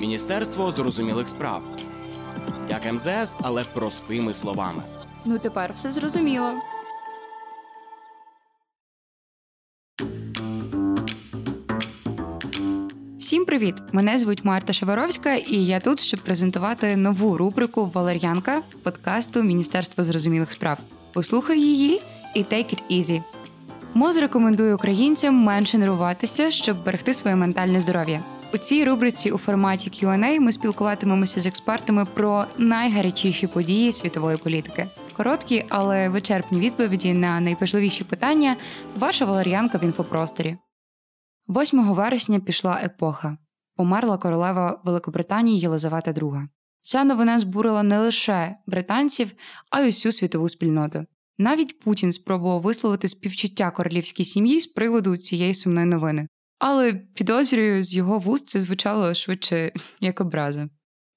Міністерство зрозумілих справ. Як МЗС, але простими словами. Ну тепер все зрозуміло. Всім привіт! Мене звуть Марта Шаваровська, і я тут, щоб презентувати нову рубрику Валер'янка подкасту Міністерства зрозумілих справ. Послухай її і take it easy. МОЗ рекомендує українцям менше нервуватися, щоб берегти своє ментальне здоров'я. У цій рубриці у форматі Q&A ми спілкуватимемося з експертами про найгарячіші події світової політики. Короткі, але вичерпні відповіді на найважливіші питання. Ваша валер'янка в інфопросторі. 8 вересня пішла епоха. Померла королева Великобританії Єлизавета II. Ця новина збурила не лише британців, а й усю світову спільноту. Навіть Путін спробував висловити співчуття королівській сім'ї з приводу цієї сумної новини. Але підозрюю, з його вуст це звучало швидше як образа.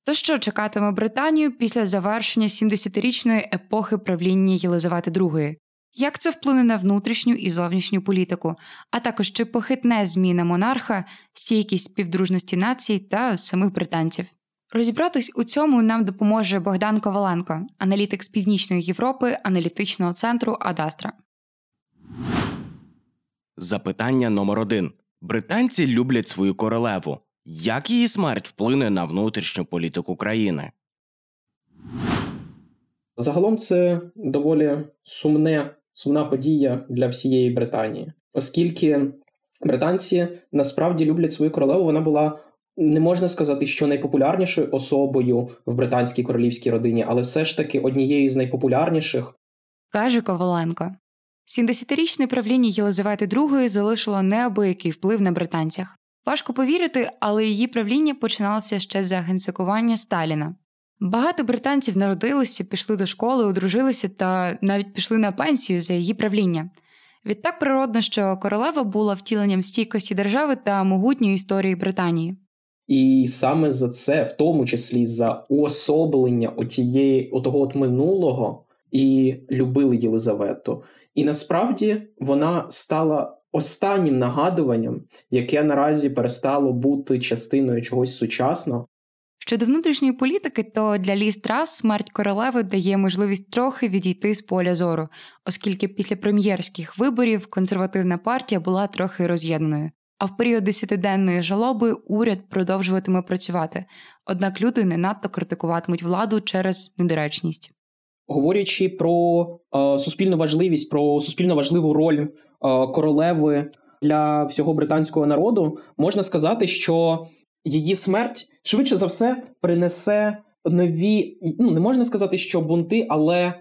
То що чекатиме Британію після завершення 70-річної епохи правління Єлизавети II? Як це вплине на внутрішню і зовнішню політику, а також чи похитне зміна монарха, стійкість співдружності націй та самих британців? Розібратись у цьому нам допоможе Богдан Коваленко, аналітик з Північної Європи, аналітичного центру Адастра. Запитання номер один. Британці люблять свою королеву. Як її смерть вплине на внутрішню політику країни? Загалом це доволі сумне, сумна подія для всієї Британії, оскільки британці насправді люблять свою королеву. Вона була не можна сказати, що найпопулярнішою особою в британській королівській родині, але все ж таки однією з найпопулярніших. Каже Коваленко. 70-річне правління Єлизавети II залишило неабиякий вплив на британцях. Важко повірити, але її правління починалося ще за генсекування Сталіна. Багато британців народилися, пішли до школи, одружилися та навіть пішли на пенсію за її правління. Відтак природно, що королева була втіленням стійкості держави та могутньої історії Британії. І саме за це, в тому числі за уособлення отієї, отого от минулого, і любили Єлизавету. І насправді вона стала останнім нагадуванням, яке наразі перестало бути частиною чогось сучасного. Щодо внутрішньої політики, то для Ліс Трас смерть королеви дає можливість трохи відійти з поля зору, оскільки після прем'єрських виборів консервативна партія була трохи роз'єднаною. А в період десятиденної жалоби уряд продовжуватиме працювати, однак люди не надто критикуватимуть владу через недоречність. Говорячи про е, суспільну важливість, про суспільно важливу роль е, королеви для всього британського народу, можна сказати, що її смерть швидше за все принесе нові, ну не можна сказати, що бунти, але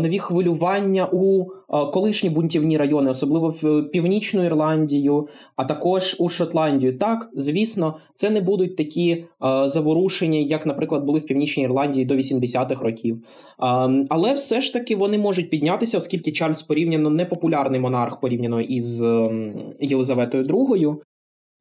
нові хвилювання у колишні бунтівні райони, особливо в Північну Ірландію, а також у Шотландію. Так, звісно, це не будуть такі заворушення, як, наприклад, були в Північній Ірландії до 80-х років. Але все ж таки вони можуть піднятися, оскільки Чарльз порівняно непопулярний монарх порівняно із Єлизаветою II.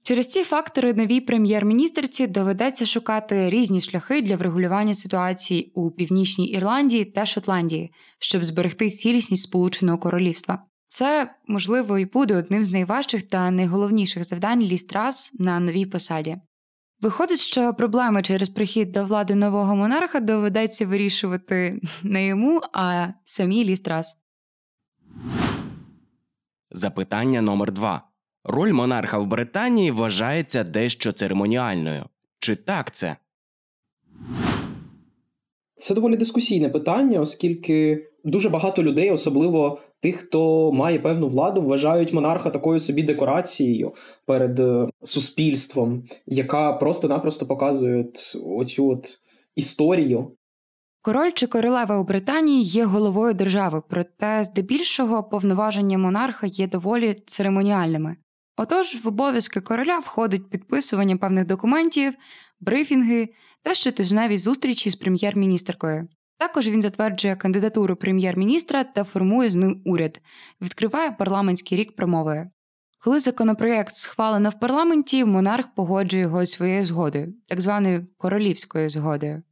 Через ці фактори новій прем'єр-міністерці доведеться шукати різні шляхи для врегулювання ситуації у північній Ірландії та Шотландії, щоб зберегти цілісність Сполученого Королівства. Це можливо і буде одним з найважчих та найголовніших завдань Лістрас на новій посаді. Виходить, що проблеми через прихід до влади нового монарха доведеться вирішувати не йому, а самій Лістрас. Запитання номер два. Роль монарха в Британії вважається дещо церемоніальною. Чи так це? Це доволі дискусійне питання, оскільки дуже багато людей, особливо тих, хто має певну владу, вважають монарха такою собі декорацією перед е, суспільством, яка просто-напросто показує оцю от історію. Король чи королева у Британії є головою держави, проте здебільшого повноваження монарха є доволі церемоніальними. Отож, в обов'язки короля входить підписування певних документів, брифінги та щотижневі зустрічі з прем'єр-міністркою. Також він затверджує кандидатуру прем'єр-міністра та формує з ним уряд, відкриває парламентський рік промовою. Коли законопроєкт схвалено в парламенті, монарх погоджує його своєю згодою, так званою королівською згодою.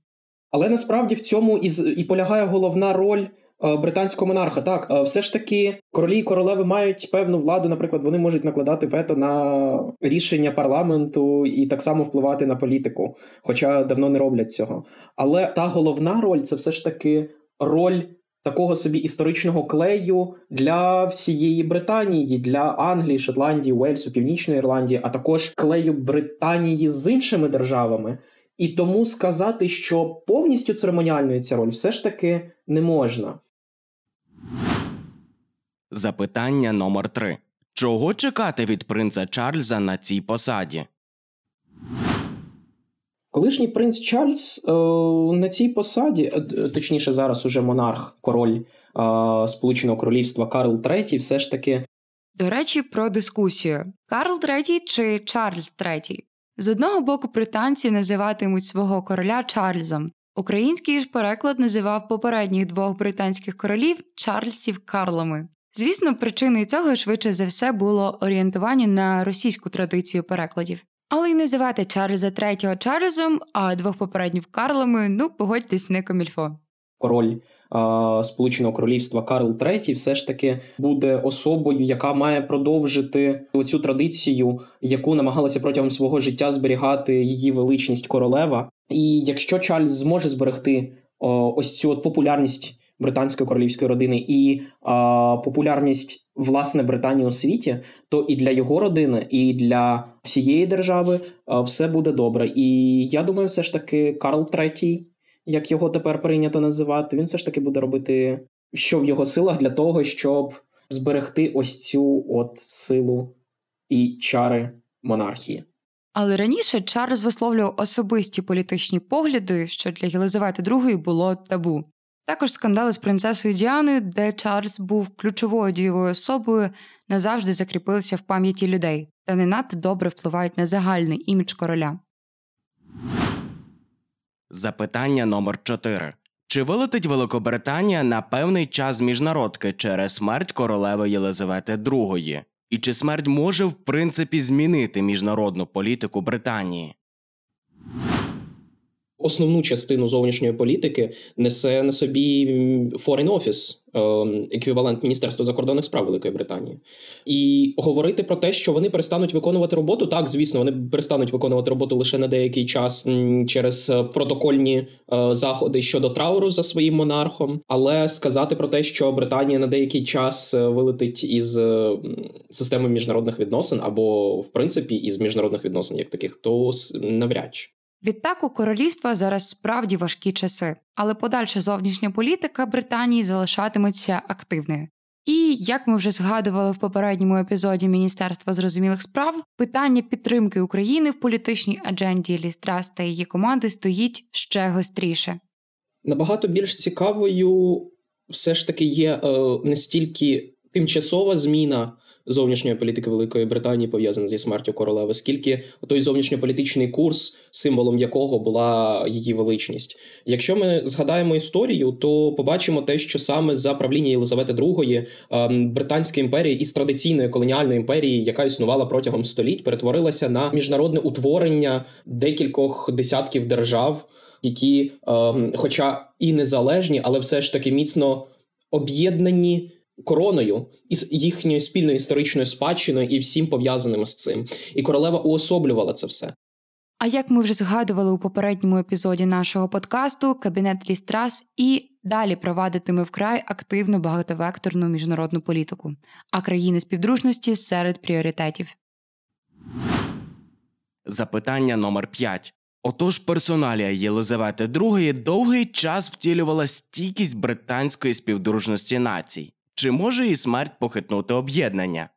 Але насправді в цьому і полягає головна роль британського монарха. Так, е, все ж таки, королі і королеви мають певну владу. Наприклад, вони можуть накладати вето на рішення парламенту і так само впливати на політику, хоча давно не роблять цього. Але та головна роль це все ж таки роль. Такого собі історичного клею для всієї Британії, для Англії, Шотландії, Уельсу, Північної Ірландії, а також клею Британії з іншими державами. І тому сказати, що повністю церемоніальною ця роль все ж таки не можна. Запитання номер 3 Чого чекати від принца Чарльза на цій посаді? Колишній принц Чарльз е, на цій посаді, е, точніше, зараз уже монарх, король е, Сполученого Королівства Карл III, все ж таки. До речі, про дискусію: Карл III чи Чарльз III? З одного боку, британці називатимуть свого короля Чарльзом. Український ж переклад називав попередніх двох британських королів Чарльзів Карлами. Звісно, причиною цього швидше за все було орієнтування на російську традицію перекладів. Але й називати Чарльза III Чарльзом, а двох попередніх Карлами, ну погодьтесь, не комільфо. Король Сполученого Королівства Карл III все ж таки буде особою, яка має продовжити оцю традицію, яку намагалася протягом свого життя зберігати її величність королева. І якщо Чарльз зможе зберегти ось цю от популярність британської королівської родини і а, популярність власне Британії у світі, то і для його родини, і для всієї держави все буде добре. І я думаю, все ж таки Карл III, як його тепер прийнято називати, він все ж таки буде робити, що в його силах для того, щоб зберегти ось цю от силу і чари монархії. Але раніше Чарльз висловлював особисті політичні погляди, що для Єлизавети II було табу. Також скандали з принцесою Діаною, де Чарльз був ключовою дієвою особою, назавжди закріпилися в пам'яті людей та не надто добре впливають на загальний імідж короля. Запитання номер 4 Чи вилетить Великобританія на певний час міжнародки через смерть королеви Єлизавети II? І чи смерть може в принципі змінити міжнародну політику Британії? Основну частину зовнішньої політики несе на собі Foreign Office, ем, еквівалент Міністерства закордонних справ Великої Британії, і говорити про те, що вони перестануть виконувати роботу. Так, звісно, вони перестануть виконувати роботу лише на деякий час через е, протокольні е, заходи щодо трауру за своїм монархом. Але сказати про те, що Британія на деякий час е, вилетить із системи міжнародних відносин, або в принципі із міжнародних відносин, як таких, то навряд чи. Відтак у королівства зараз справді важкі часи, але подальша зовнішня політика Британії залишатиметься активною. І як ми вже згадували в попередньому епізоді Міністерства зрозумілих справ, питання підтримки України в політичній адженді Лістрас та її команди стоїть ще гостріше. Набагато більш цікавою все ж таки є е, не стільки тимчасова зміна зовнішньої політики Великої Британії пов'язана зі смертю королеви, скільки той зовнішньополітичний курс, символом якого була її величність. Якщо ми згадаємо історію, то побачимо те, що саме за правління Єлизавети II ем, Британська імперія із традиційної колоніальної імперії, яка існувала протягом століть, перетворилася на міжнародне утворення декількох десятків держав, які, ем, хоча і незалежні, але все ж таки міцно об'єднані короною із їхньою спільною історичною спадщиною і всім пов'язаним з цим. І королева уособлювала це все. А як ми вже згадували у попередньому епізоді нашого подкасту, кабінет Лістрас і далі провадитиме вкрай активну багатовекторну міжнародну політику, а країни співдружності серед пріоритетів. Запитання номер 5 Отож, персоналія Єлизавети II довгий час втілювала стійкість британської співдружності націй. Чи може і смерть похитнути об'єднання?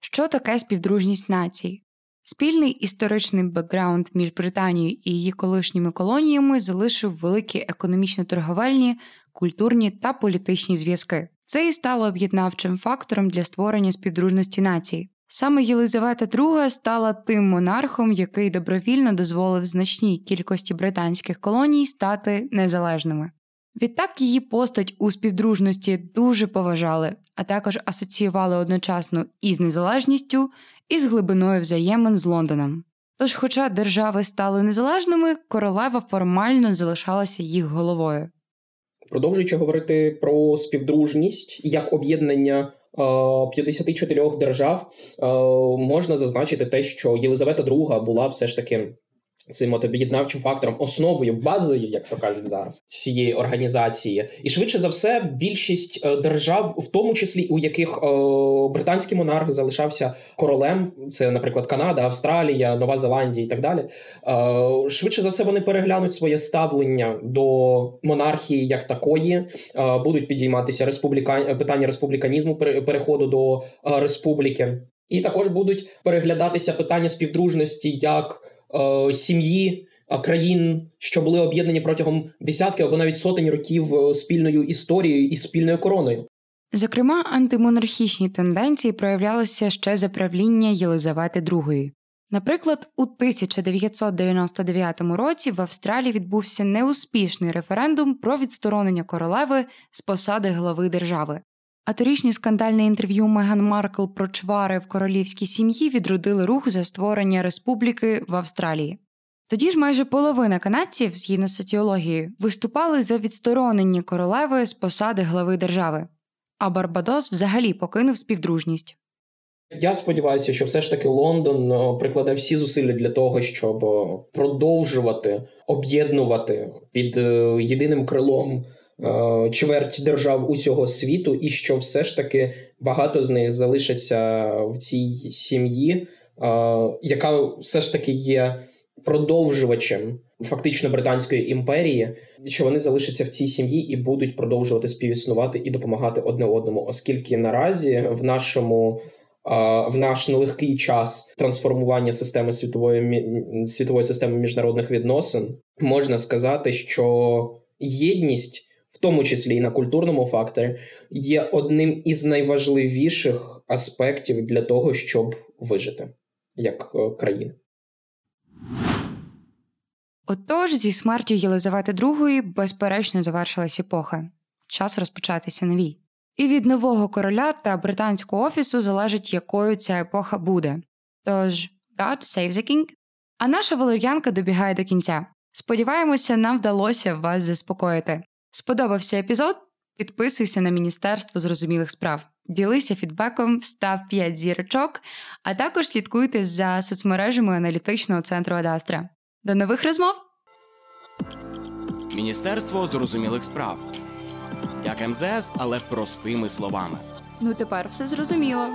Що таке співдружність націй? Спільний історичний бекграунд між Британією і її колишніми колоніями залишив великі економічно-торговельні, культурні та політичні зв'язки. Це і стало об'єднавчим фактором для створення співдружності націй. Саме Єлизавета II стала тим монархом, який добровільно дозволив значній кількості британських колоній стати незалежними. Відтак її постать у співдружності дуже поважали, а також асоціювали одночасно із незалежністю і з глибиною взаємин з Лондоном. Тож, хоча держави стали незалежними, королева формально залишалася їх головою. Продовжуючи говорити про співдружність як об'єднання 54 держав, можна зазначити те, що Єлизавета II була все ж таки цим от об'єднавчим фактором, основою, базою, як то кажуть зараз, цієї організації, і швидше за все, більшість е, держав, в тому числі у яких о, е, британський монарх залишався королем, це, наприклад, Канада, Австралія, Нова Зеландія і так далі. О, е, швидше за все, вони переглянуть своє ставлення до монархії як такої, о, будуть підійматися республіка... питання республіканізму переходу до республіки, і також будуть переглядатися питання співдружності як. Е, сім'ї країн, що були об'єднані протягом десятків або навіть сотень років е, спільною історією і спільною короною. Зокрема, антимонархічні тенденції проявлялися ще за правління Єлизавети II. Наприклад, у 1999 році в Австралії відбувся неуспішний референдум про відсторонення королеви з посади глави держави. А торічні скандальне інтерв'ю Меган Маркл про чвари в королівській сім'ї відродили рух за створення республіки в Австралії. Тоді ж майже половина канадців, згідно з соціологією, виступали за відсторонення королеви з посади глави держави, а Барбадос взагалі покинув співдружність. Я сподіваюся, що все ж таки Лондон е, прикладе всі зусилля для того, щоб е, продовжувати об'єднувати під е, єдиним крилом чверть держав усього світу, і що все ж таки багато з них залишаться в цій сім'ї, е, яка все ж таки є продовжувачем фактично британської імперії, що вони залишаться в цій сім'ї і будуть продовжувати співіснувати і допомагати одне одному, оскільки наразі в нашому. Е, в наш нелегкий час трансформування системи світової світової системи міжнародних відносин можна сказати, що єдність в тому числі і на культурному факторі, є одним із найважливіших аспектів для того, щоб вижити як е, країна. Отож, зі смертю Єлизавети II безперечно завершилась епоха. Час розпочатися новій. І від нового короля та британського офісу залежить, якою ця епоха буде. Тож, God save the king. А наша валер'янка добігає до кінця. Сподіваємося, нам вдалося вас заспокоїти. Сподобався епізод? Підписуйся на Міністерство зрозумілих справ, ділися фідбеком, став 5 зірочок, а також слідкуйте за соцмережами аналітичного центру Адастра. До нових розмов! Міністерство зрозумілих справ як МЗС, але простими словами. Ну тепер все зрозуміло.